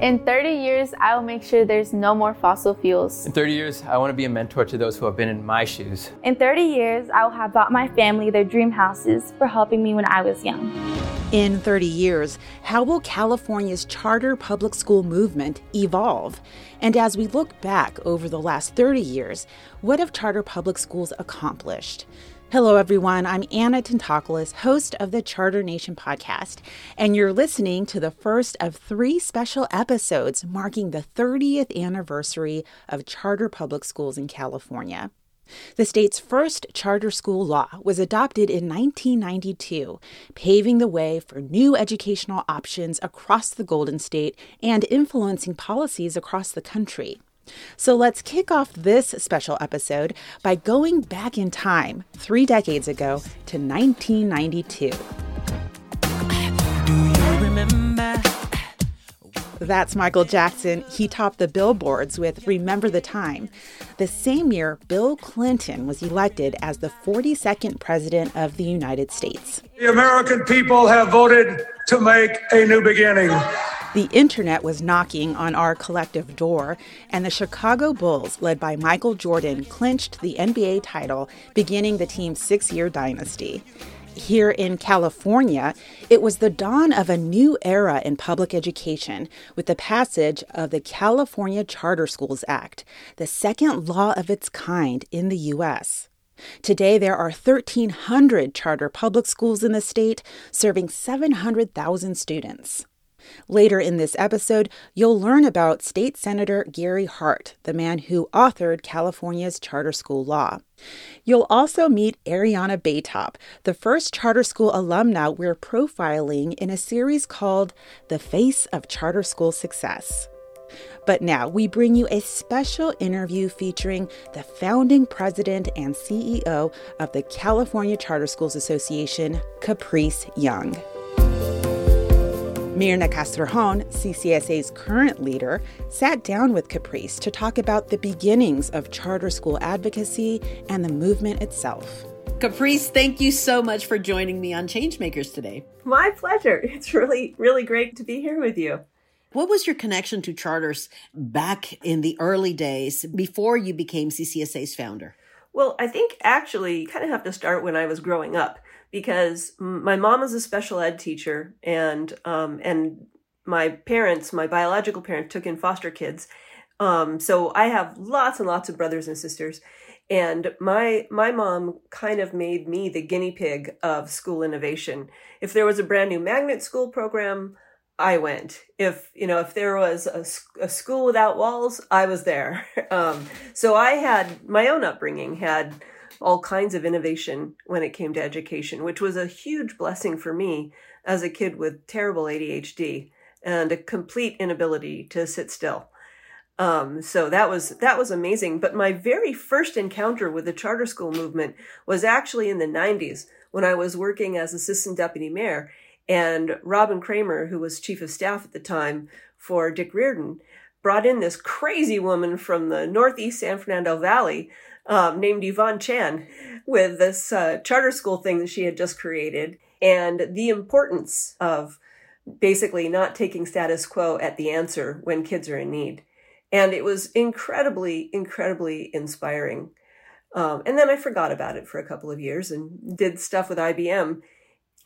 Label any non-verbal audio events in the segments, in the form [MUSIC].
In 30 years, I will make sure there's no more fossil fuels. In 30 years, I want to be a mentor to those who have been in my shoes. In 30 years, I will have bought my family their dream houses for helping me when I was young. In 30 years, how will California's charter public school movement evolve? And as we look back over the last 30 years, what have charter public schools accomplished? Hello, everyone. I'm Anna Tentopoulos, host of the Charter Nation podcast, and you're listening to the first of three special episodes marking the 30th anniversary of charter public schools in California. The state's first charter school law was adopted in 1992, paving the way for new educational options across the Golden State and influencing policies across the country. So let's kick off this special episode by going back in time three decades ago to 1992. That's Michael Jackson. He topped the billboards with Remember the Time. The same year, Bill Clinton was elected as the 42nd President of the United States. The American people have voted to make a new beginning. The internet was knocking on our collective door, and the Chicago Bulls, led by Michael Jordan, clinched the NBA title, beginning the team's six year dynasty. Here in California, it was the dawn of a new era in public education with the passage of the California Charter Schools Act, the second law of its kind in the U.S. Today, there are 1,300 charter public schools in the state, serving 700,000 students. Later in this episode, you'll learn about State Senator Gary Hart, the man who authored California's charter school law. You'll also meet Ariana Baytop, the first charter school alumna we're profiling in a series called The Face of Charter School Success. But now we bring you a special interview featuring the founding president and CEO of the California Charter Schools Association, Caprice Young. Myrna Castrejon, CCSA's current leader, sat down with Caprice to talk about the beginnings of charter school advocacy and the movement itself. Caprice, thank you so much for joining me on Changemakers today. My pleasure. [LAUGHS] It's really, really great to be here with you. What was your connection to charters back in the early days before you became CCSA's founder? Well, I think actually you kind of have to start when I was growing up because my mom is a special ed teacher and um, and my parents, my biological parents, took in foster kids. Um, so I have lots and lots of brothers and sisters, and my my mom kind of made me the guinea pig of school innovation. If there was a brand new magnet school program, I went. If you know, if there was a, a school without walls, I was there. [LAUGHS] Um, so I had my own upbringing had all kinds of innovation when it came to education, which was a huge blessing for me as a kid with terrible ADHD and a complete inability to sit still. Um, so that was that was amazing. But my very first encounter with the charter school movement was actually in the 90s when I was working as assistant deputy mayor, and Robin Kramer, who was chief of staff at the time for Dick Riordan, brought in this crazy woman from the Northeast San Fernando Valley um, named Yvonne Chan with this uh, charter school thing that she had just created and the importance of basically not taking status quo at the answer when kids are in need. And it was incredibly, incredibly inspiring. Um, and then I forgot about it for a couple of years and did stuff with IBM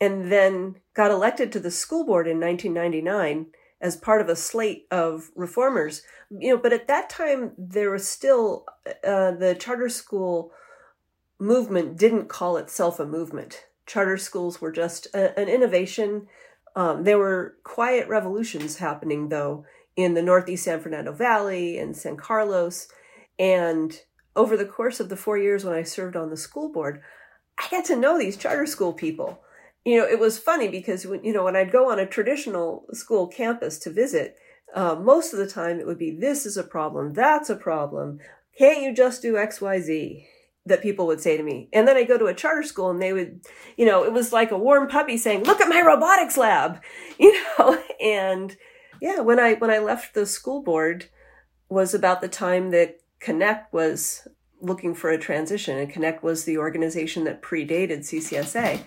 and then got elected to the school board in 1999 as part of a slate of reformers. You know, but at that time there was still uh, the charter school movement didn't call itself a movement. Charter schools were just a, an innovation. Um, there were quiet revolutions happening though in the Northeast San Fernando Valley and San Carlos, and over the course of the four years when I served on the school board, I got to know these charter school people you know, it was funny because when, you know, when I'd go on a traditional school campus to visit, uh, most of the time it would be, this is a problem, that's a problem. Can't you just do X, Y, Z? That people would say to me. And then I go to a charter school and they would, you know, it was like a warm puppy saying, look at my robotics lab, [LAUGHS] you know, and yeah, when I, when I left the school board was about the time that CANEC was looking for a transition and CANEC was the organization that predated CCSA.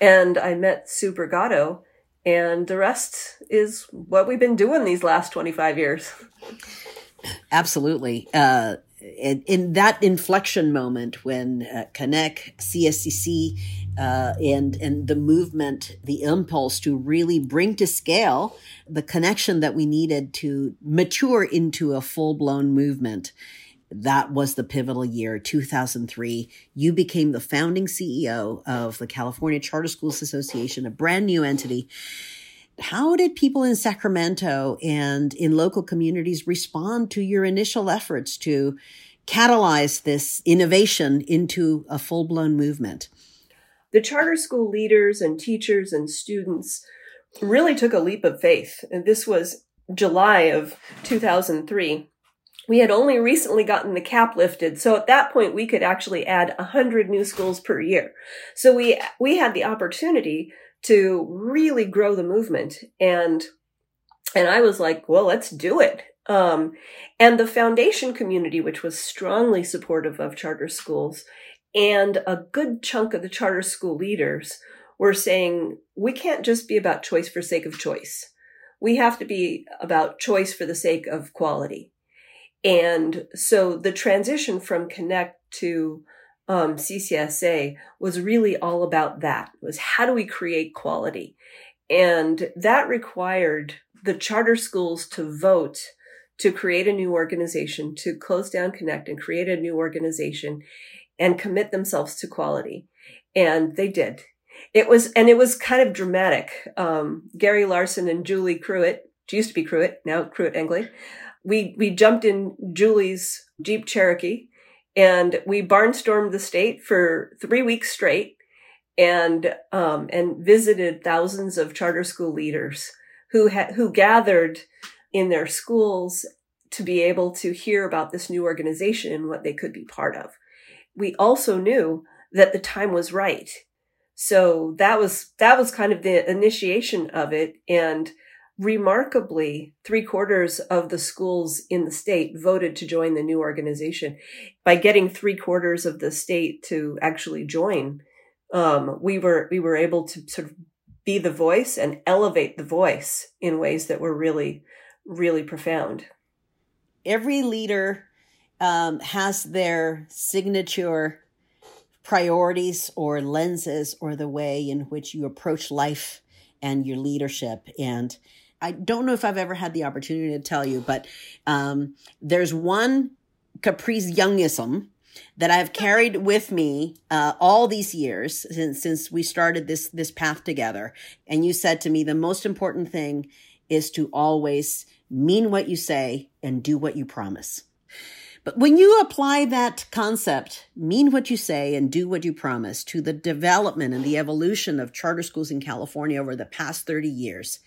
And I met Sue Brigado And the rest is what we've been doing these last 25 years. [LAUGHS] Absolutely. Uh, in, in, that inflection moment when uh, CANEC, CSCC, uh, and and the movement, the impulse to really bring to scale the connection that we needed to mature into a full blown movement. That was the pivotal year, 2003. You became the founding CEO of the California Charter Schools Association, a brand new entity. How did people in Sacramento and in local communities respond to your initial efforts to catalyze this innovation into a full blown movement? the charter school leaders and teachers and students really took a leap of faith. And this was July of 2003. We had only recently gotten the cap lifted. So at that point, we could actually add 100 new schools per year. So we, we had the opportunity to really grow the movement. And, and I was like, well, let's do it. Um, and the foundation community, which was strongly supportive of charter schools, and a good chunk of the charter school leaders were saying, we can't just be about choice for sake of choice. We have to be about choice for the sake of quality. And so the transition from CANEC to um, CCSA was really all about that was how do we create quality? And that required the charter schools to vote to create a new organization, to close down CANEC and create a new organization and commit themselves to quality. And they did. It was, and it was kind of dramatic. Um, Gary Larson and Julie Cruitt, she used to be Cruitt, now Cruitt Engley. We, we jumped in Julie's Jeep Cherokee and we barnstormed the state for three weeks straight and, um, and visited thousands of charter school leaders who had, who gathered in their schools to be able to hear about this new organization and what they could be part of we also knew that the time was right. So that was, that was kind of the initiation of it. And remarkably, three quarters of the schools in the state voted to join the new organization. By getting three quarters of the state to actually join, um, we were, we were able to sort of be the voice and elevate the voice in ways that were really, really profound. Every leader um, has their signature priorities or lenses or the way in which you approach life and your leadership. And I don't know if I've ever had the opportunity to tell you, but um, there's one Caprice Youngism that I've carried with me uh, all these years since since we started this this path together. And you said to me, the most important thing is to always mean what you say and do what you promise. But when you apply that concept, mean what you say and do what you promise to the development and the evolution of charter schools in California over the past 30 years,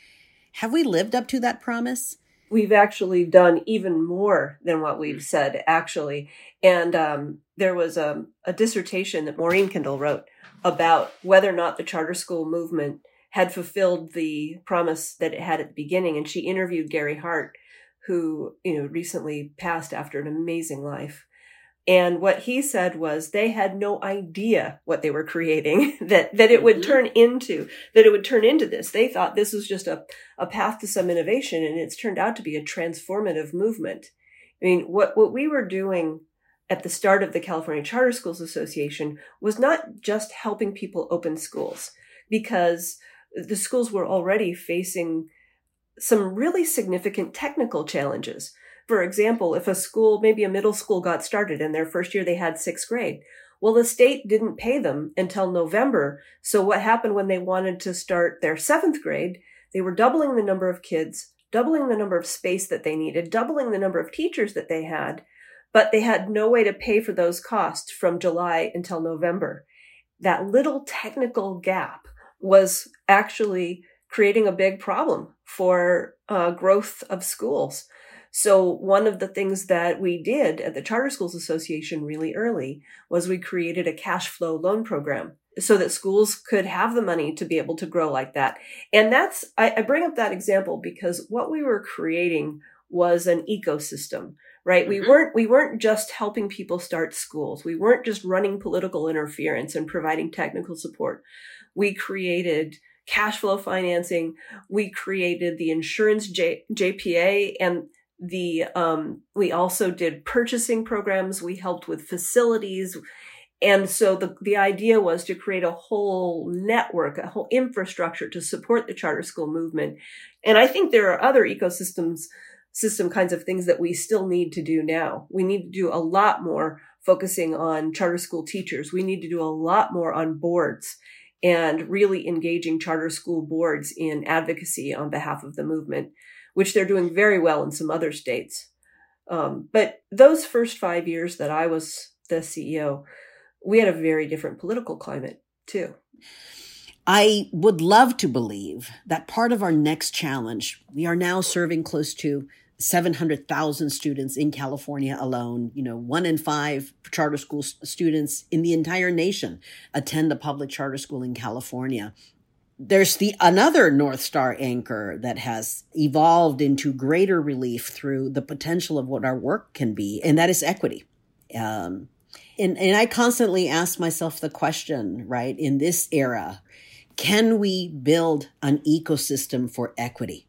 have we lived up to that promise? We've actually done even more than what we've said, actually. And um, there was a, a dissertation that Maureen Kendall wrote about whether or not the charter school movement had fulfilled the promise that it had at the beginning. And she interviewed Gary Hart, who, you know, recently passed after an amazing life. And what he said was they had no idea what they were creating, [LAUGHS] that, that it would mm-hmm. turn into, that it would turn into this. They thought this was just a, a path to some innovation and it's turned out to be a transformative movement. I mean, what, what we were doing at the start of the California Charter Schools Association was not just helping people open schools because the schools were already facing some really significant technical challenges. For example, if a school, maybe a middle school got started and their first year they had sixth grade, well, the state didn't pay them until November. So what happened when they wanted to start their seventh grade? They were doubling the number of kids, doubling the number of space that they needed, doubling the number of teachers that they had, but they had no way to pay for those costs from July until November. That little technical gap was actually creating a big problem for uh, growth of schools. So one of the things that we did at the Charter Schools Association really early was we created a cash flow loan program so that schools could have the money to be able to grow like that. And that's, I, I bring up that example because what we were creating was an ecosystem right mm-hmm. we weren't we weren't just helping people start schools we weren't just running political interference and providing technical support we created cash flow financing. We created the insurance J- JPA and the um, we also did purchasing programs. We helped with facilities. And so the, the idea was to create a whole network, a whole infrastructure to support the charter school movement. And I think there are other ecosystems, system kinds of things that we still need to do now. We need to do a lot more focusing on charter school teachers. We need to do a lot more on boards and really engaging charter school boards in advocacy on behalf of the movement, which they're doing very well in some other states. Um, but those first five years that I was the CEO, we had a very different political climate too. I would love to believe that part of our next challenge, we are now serving close to 700,000 students in California alone. You know, one in five charter school students in the entire nation attend a public charter school in California. There's the another North Star anchor that has evolved into greater relief through the potential of what our work can be, and that is equity. Um, and, and I constantly ask myself the question, right, in this era, can we build an ecosystem for equity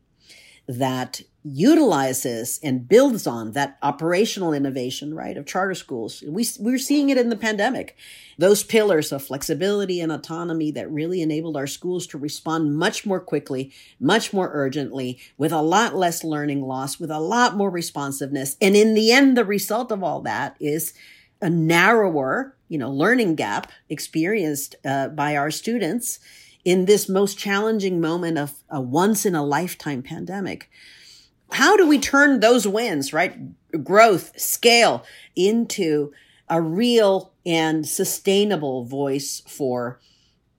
that utilizes and builds on that operational innovation, right, of charter schools. We, we're seeing it in the pandemic. Those pillars of flexibility and autonomy that really enabled our schools to respond much more quickly, much more urgently, with a lot less learning loss, with a lot more responsiveness. And in the end, the result of all that is a narrower, you know, learning gap experienced uh, by our students in this most challenging moment of a once in a lifetime pandemic how do we turn those wins, right? Growth, scale into a real and sustainable voice for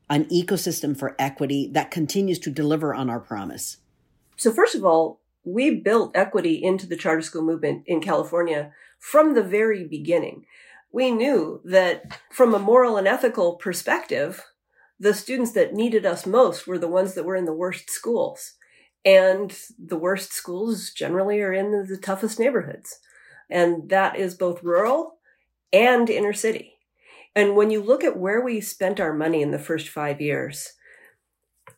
an ecosystem for equity that continues to deliver on our promise? So, first of all, we built equity into the charter school movement in California from the very beginning. We knew that from a moral and ethical perspective, the students that needed us most were the ones that were in the worst schools. And the worst schools generally are in the toughest neighborhoods. And that is both rural and inner city. And when you look at where we spent our money in the first five years,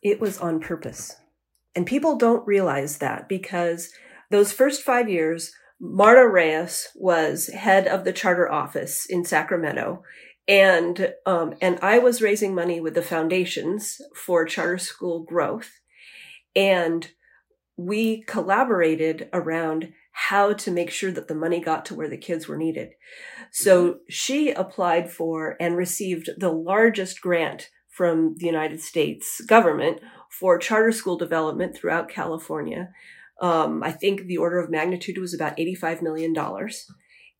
it was on purpose. And people don't realize that because those first five years, Marta Reyes was head of the charter office in Sacramento. And, um, and I was raising money with the foundations for charter school growth. And we collaborated around how to make sure that the money got to where the kids were needed. So mm-hmm. she applied for and received the largest grant from the United States government for charter school development throughout California. Um, I think the order of magnitude was about $85 million.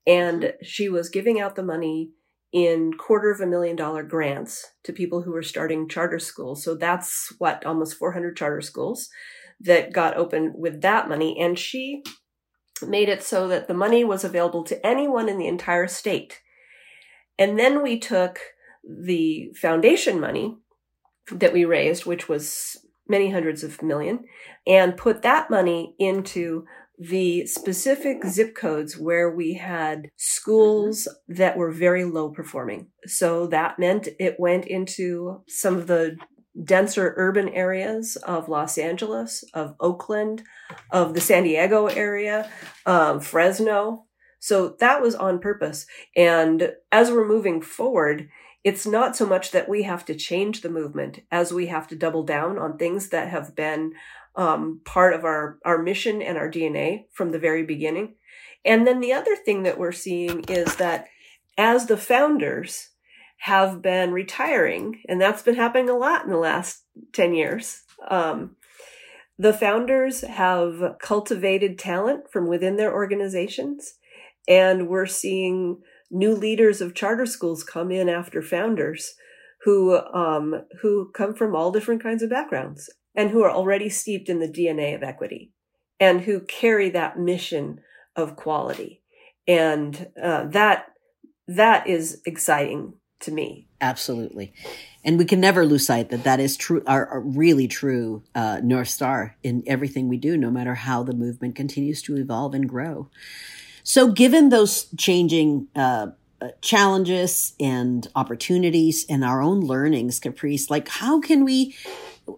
And she was giving out the money in quarter of a million dollar grants to people who were starting charter schools. So that's what almost 400 charter schools that got open with that money. And she made it so that the money was available to anyone in the entire state. And then we took the foundation money that we raised, which was many hundreds of million, and put that money into the specific zip codes where we had schools that were very low performing. So that meant it went into some of the denser urban areas of Los Angeles, of Oakland, of the San Diego area, um, Fresno. So that was on purpose. And as we're moving forward, it's not so much that we have to change the movement as we have to double down on things that have been um, part of our, our mission and our DNA from the very beginning. And then the other thing that we're seeing is that as the founders have been retiring, and that's been happening a lot in the last 10 years. Um, the founders have cultivated talent from within their organizations, and we're seeing new leaders of charter schools come in after founders who um, who come from all different kinds of backgrounds and who are already steeped in the DNA of equity and who carry that mission of quality. And uh, that that is exciting to me. Absolutely. And we can never lose sight that that is true, our, our really true uh, North Star in everything we do, no matter how the movement continues to evolve and grow. So, given those changing uh, uh challenges and opportunities and our own learnings, Caprice, like how can we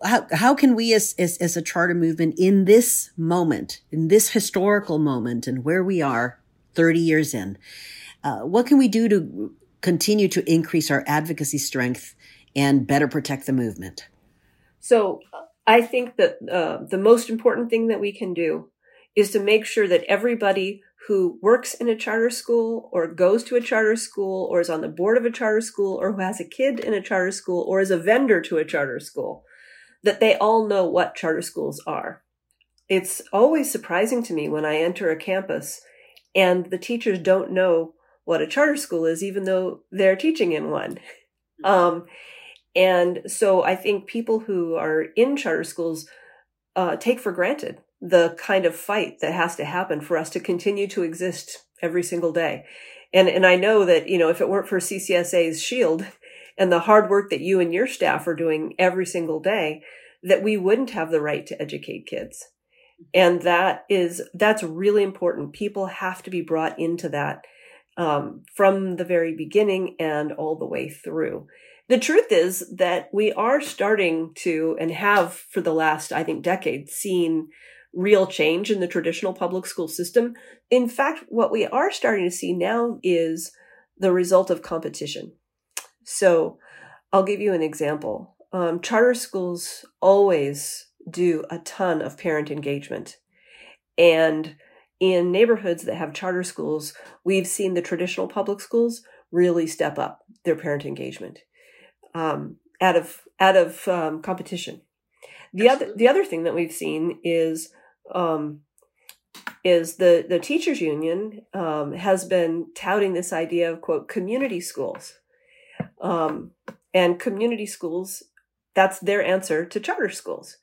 how, how can we as, as, as a charter movement in this moment, in this historical moment and where we are 30 years in, uh, what can we do to continue to increase our advocacy strength and better protect the movement? So I think that uh, the most important thing that we can do is to make sure that everybody who works in a charter school or goes to a charter school or is on the board of a charter school or who has a kid in a charter school or is a vendor to a charter school, that they all know what charter schools are. It's always surprising to me when I enter a campus and the teachers don't know what a charter school is, even though they're teaching in one. Um, and so I think people who are in charter schools uh, take for granted the kind of fight that has to happen for us to continue to exist every single day. And, and I know that, you know, if it weren't for CCSA's shield and the hard work that you and your staff are doing every single day, that we wouldn't have the right to educate kids. And that is, that's really important. People have to be brought into that, um, from the very beginning and all the way through. The truth is that we are starting to and have for the last, I think, decade seen real change in the traditional public school system. In fact, what we are starting to see now is the result of competition. So I'll give you an example. Um, charter schools always do a ton of parent engagement. And in neighborhoods that have charter schools, we've seen the traditional public schools really step up their parent engagement um, out of out of um, competition. The Absolutely. other the other thing that we've seen is um, is the the teachers union um, has been touting this idea of quote community schools, um, and community schools that's their answer to charter schools.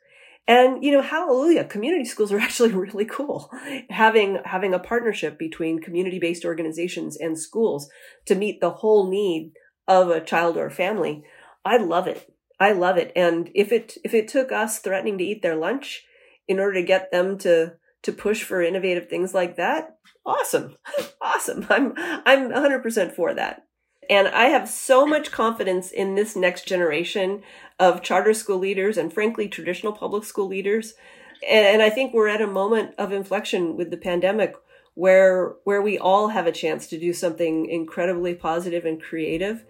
And you know, hallelujah, community schools are [LAUGHS] actually really cool. Having having a partnership between community-based organizations and schools to meet the whole need of a child or family, I love it. I love it. And if it if it took us threatening to eat their lunch in order to get them to to push for innovative things like that, awesome. [LAUGHS] awesome. I'm I'm 100% for that. And I have so much confidence in this next generation of charter school leaders and frankly traditional public school leaders. And, I think we're at a moment of inflection with the pandemic where where we all have a chance to do something incredibly positive and creative.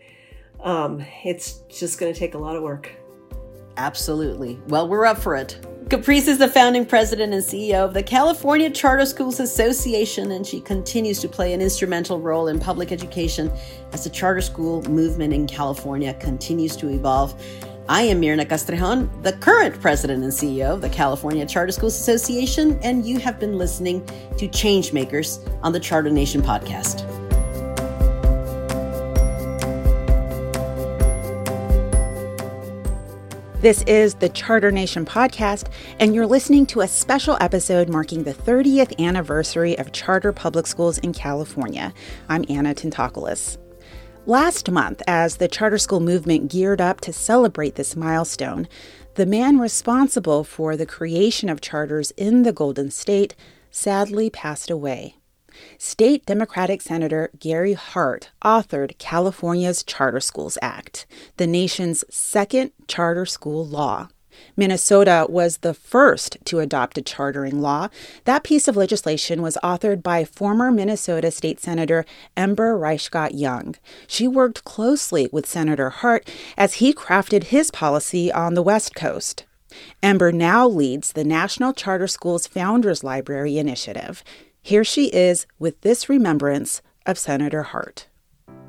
Um, it's just going to take a lot of work. Absolutely. Well, we're up for it. Caprice is the founding president and CEO of the California Charter Schools Association, and she continues to play an instrumental role in public education as the charter school movement in California continues to evolve. I am Myrna Castrejon, the current president and CEO of the California Charter Schools Association, and you have been listening to Changemakers on the Charter Nation podcast. This is the Charter Nation podcast, and you're listening to a special episode marking the 30th anniversary of charter public schools in California. I'm Anna Tentopoulos. Last month, as the charter school movement geared up to celebrate this milestone, the man responsible for the creation of charters in the Golden State sadly passed away. State Democratic Senator Gary Hart authored California's Charter Schools Act, the nation's second charter school law. Minnesota was the first to adopt a chartering law. That piece of legislation was authored by former Minnesota State Senator Ember Reichgott Junge. She worked closely with Senator Hart as he crafted his policy on the West Coast. Ember now leads the National Charter Schools Founders Library Initiative. Here she is with this remembrance of Senator Hart.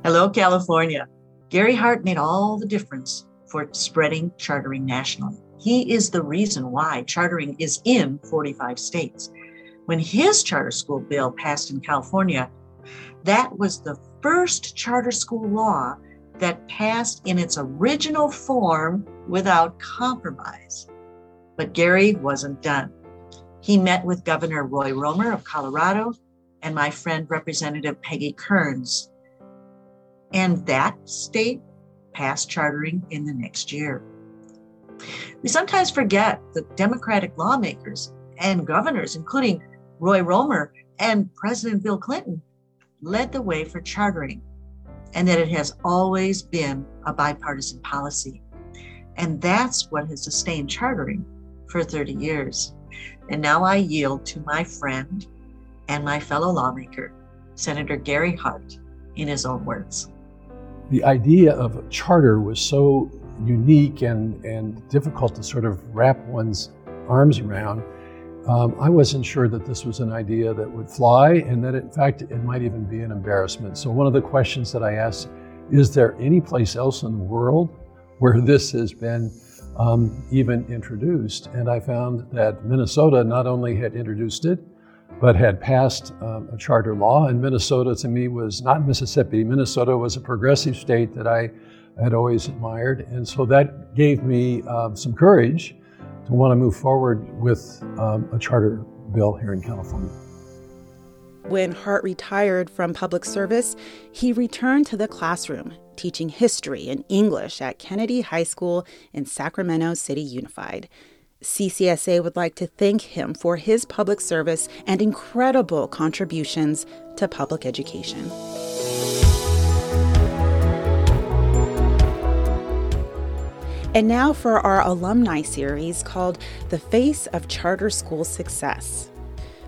Hello, California. Gary Hart made all the difference for spreading chartering nationally. He is the reason why chartering is in 45 states. When his charter school bill passed in California, that was the first charter school law that passed in its original form without compromise. But Gary wasn't done. He met with Governor Roy Romer of Colorado and my friend Representative Peggy Kerns. And that state passed chartering in the next year. We sometimes forget that Democratic lawmakers and governors, including Roy Romer and President Bill Clinton, led the way for chartering, and that it has always been a bipartisan policy. And that's what has sustained chartering for 30 years. And now I yield to my friend and my fellow lawmaker, Senator Gary Hart, in his own words. The idea of a charter was so unique and, and difficult to sort of wrap one's arms around. Um, I wasn't sure that this was an idea that would fly and that in fact it might even be an embarrassment. So, one of the questions that I asked is there any place else in the world where this has been um, even introduced? And I found that Minnesota not only had introduced it, but had passed um, a charter law. And Minnesota, to me, was not Mississippi. Minnesota was a progressive state that I had always admired. And so that gave me um, some courage to want to move forward with um, a charter bill here in California. When Hart retired from public service, he returned to the classroom, teaching history and English at Kennedy High School in Sacramento City Unified. CCSA would like to thank him for his public service and incredible contributions to public education. And now for our alumni series called The Face of Charter School Success.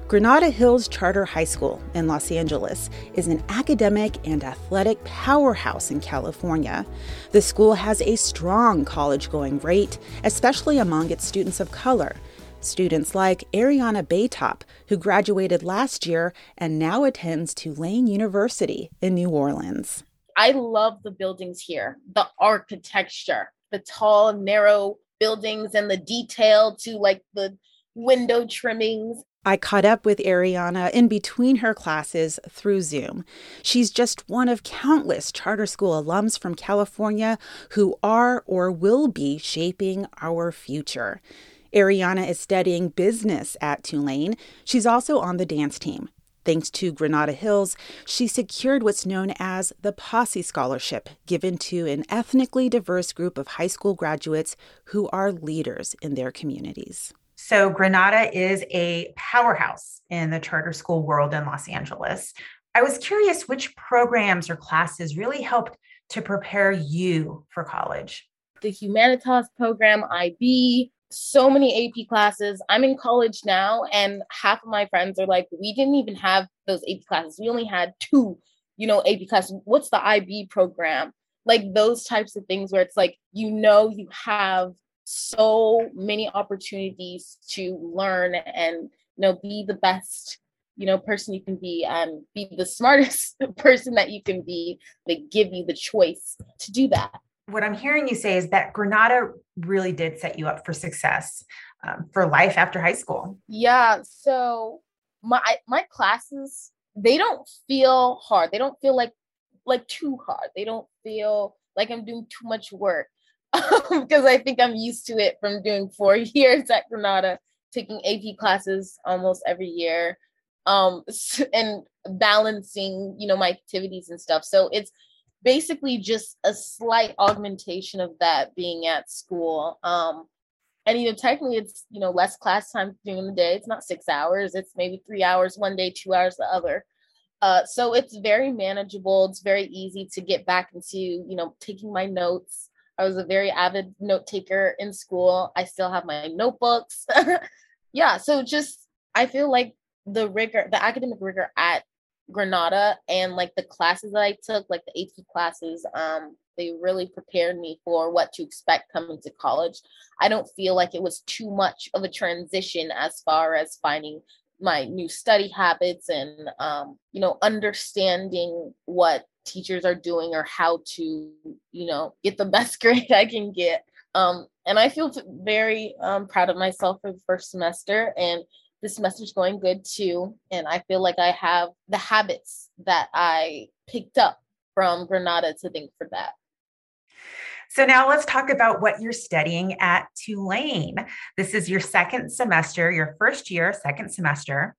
Granada Hills Charter High School in Los Angeles is an academic and athletic powerhouse in California. The school has a strong college going rate, especially among its students of color. Students like Ariana Baytop, who graduated last year and now attends Tulane University in New Orleans. I love the buildings here, the architecture, the tall, narrow buildings and the detail to like the window trimmings. I caught up with Ariana in between her classes through Zoom. She's just one of countless charter school alums from California who are or will be shaping our future. Ariana is studying business at Tulane. She's also on the dance team. Thanks to Granada Hills, she secured what's known as the Posse Scholarship, given to an ethnically diverse group of high school graduates who are leaders in their communities. So, Granada is a powerhouse in the charter school world in Los Angeles. I was curious which programs or classes really helped to prepare you for college. The Humanitas program, IB, so many AP classes. I'm in college now, and half of my friends are like, we didn't even have those AP classes. We only had two, you know, AP classes. What's the IB program? Like those types of things where it's like, you know, you have so many opportunities to learn and, you know, be the best you know person you can be and be the smartest [LAUGHS] person that you can be they give you the choice to do that what I'm hearing you say is that Granada really did set you up for success um, for life after high school. Yeah. So my my classes they don't feel hard. They don't feel like like too hard. They don't feel like I'm doing too much work [LAUGHS] because I think I'm used to it from doing four [LAUGHS] years at Granada, taking AP classes almost every year, um, and balancing you know my activities and stuff. So it's basically just a slight augmentation of that being at school. Um, and you know, technically, it's you know less class time during the day. It's not six hours. It's maybe three hours one day, two hours the other. Uh, so it's very manageable. It's very easy to get back into you know taking my notes. I was a very avid note taker in school. I still have my notebooks. [LAUGHS] yeah, so just I feel like the rigor, the academic rigor at Granada and like the classes that I took, like the AP classes, um, they really prepared me for what to expect coming to college. I don't feel like it was too much of a transition as far as finding my new study habits and um, you know understanding what teachers are doing or how to you know get the [LAUGHS] best grade I can get. Um, and I feel very um, proud of myself for the first semester and this message going good too. And I feel like I have the habits that I picked up from Granada to think for that. So now let's talk about what you're studying at Tulane. This is your second semester, your first year, second semester.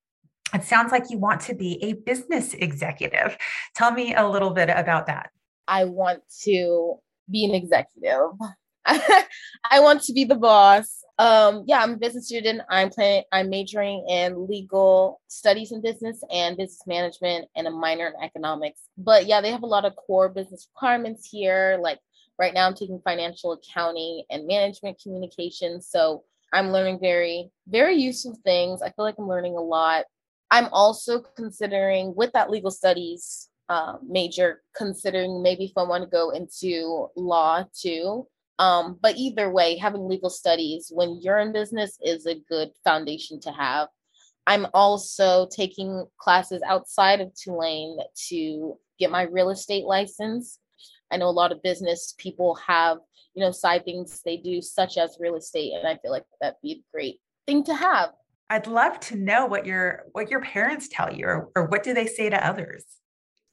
It sounds like you want to be a business executive. Tell me a little bit about that. I want to be an executive. [LAUGHS] I want to be the boss. Um, yeah, I'm a business student. I'm planning. I'm majoring in legal studies in business and business management, and a minor in economics. But yeah, they have a lot of core business requirements here, like Right now, I'm taking financial accounting and management communication. So I'm learning very, very useful things. I feel like I'm learning a lot. I'm also considering, with that legal studies uh, major, considering maybe if I want to go into law too. Um, but either way, having legal studies when you're in business is a good foundation to have. I'm also taking classes outside of Tulane to get my real estate license. I know a lot of business people have, you know, side things they do, such as real estate, and I feel like that'd be a great thing to have. I'd love to know what your what your parents tell you, or, or what do they say to others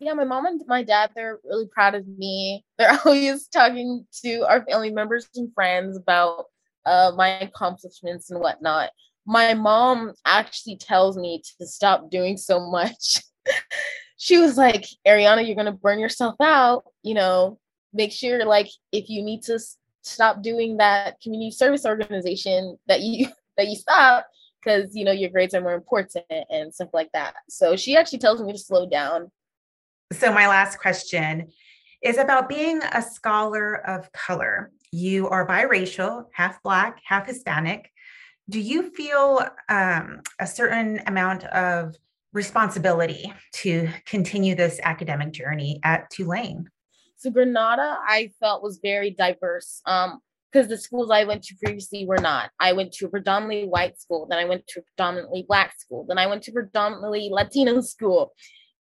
yeah, my mom and my dad, they're really proud of me. [LAUGHS] They're always talking to our family members and friends about uh, my accomplishments and whatnot. My mom actually tells me to stop doing so much. [LAUGHS] she was like, Ariana, you're going to burn yourself out. You know, make sure, like, if you need to stop doing that community service organization, that you [LAUGHS] that you stop because you know your grades are more important and stuff like that. So she actually tells me to slow down so, my last question is about being a scholar of color. You are biracial, half Black, half Hispanic. Do you feel um, a certain amount of responsibility to continue this academic journey at Tulane? So, Granada, I felt was very diverse. Um, because the schools I went to previously were not. I went to a predominantly white school, then I went to a predominantly black school, then I went to a predominantly Latino school.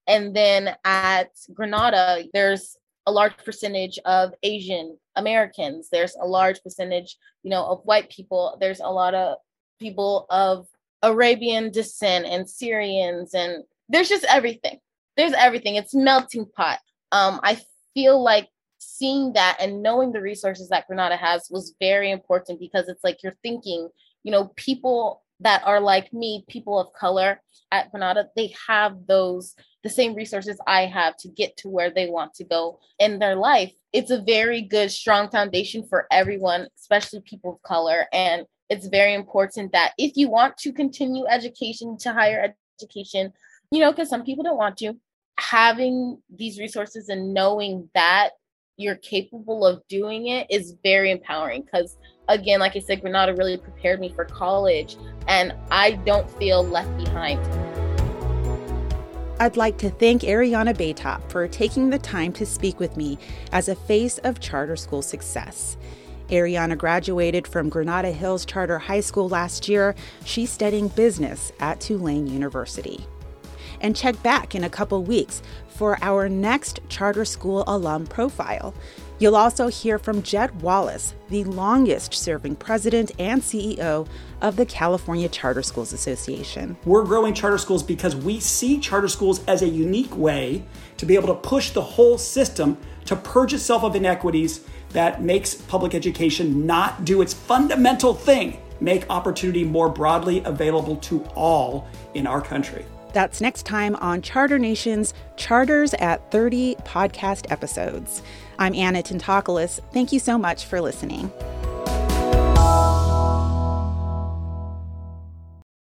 And then at Granada, there's a large percentage of Asian Americans. There's a large percentage, you know, of white people. There's a lot of people of Arabian descent and Syrians, and there's just everything. There's everything. It's melting pot. Um, I feel like seeing that and knowing the resources that Granada has was very important because it's like you're thinking, you know, people that are like me, people of color at Granada, they have those the same resources I have to get to where they want to go in their life. It's a very good, strong foundation for everyone, especially people of color. And it's very important that if you want to continue education to higher education, you know, because some people don't want to, having these resources and knowing that you're capable of doing it is very empowering because again like i said granada really prepared me for college and i don't feel left behind I'd like to thank Ariana Baytop for taking the time to speak with me as a face of charter school success. Ariana graduated from Granada Hills Charter High School last year. She's studying business at Tulane University. And check back in a couple weeks for our next charter school alum profile. You'll also hear from Jed Wallace, the longest serving president and CEO of the California Charter Schools Association. We're growing charter schools because we see charter schools as a unique way to be able to push the whole system to purge itself of inequities that makes public education not do its fundamental thing make opportunity more broadly available to all in our country. That's next time on Charter Nation's Charters at 30 podcast episodes. I'm Anna Tentopoulos. Thank you so much for listening.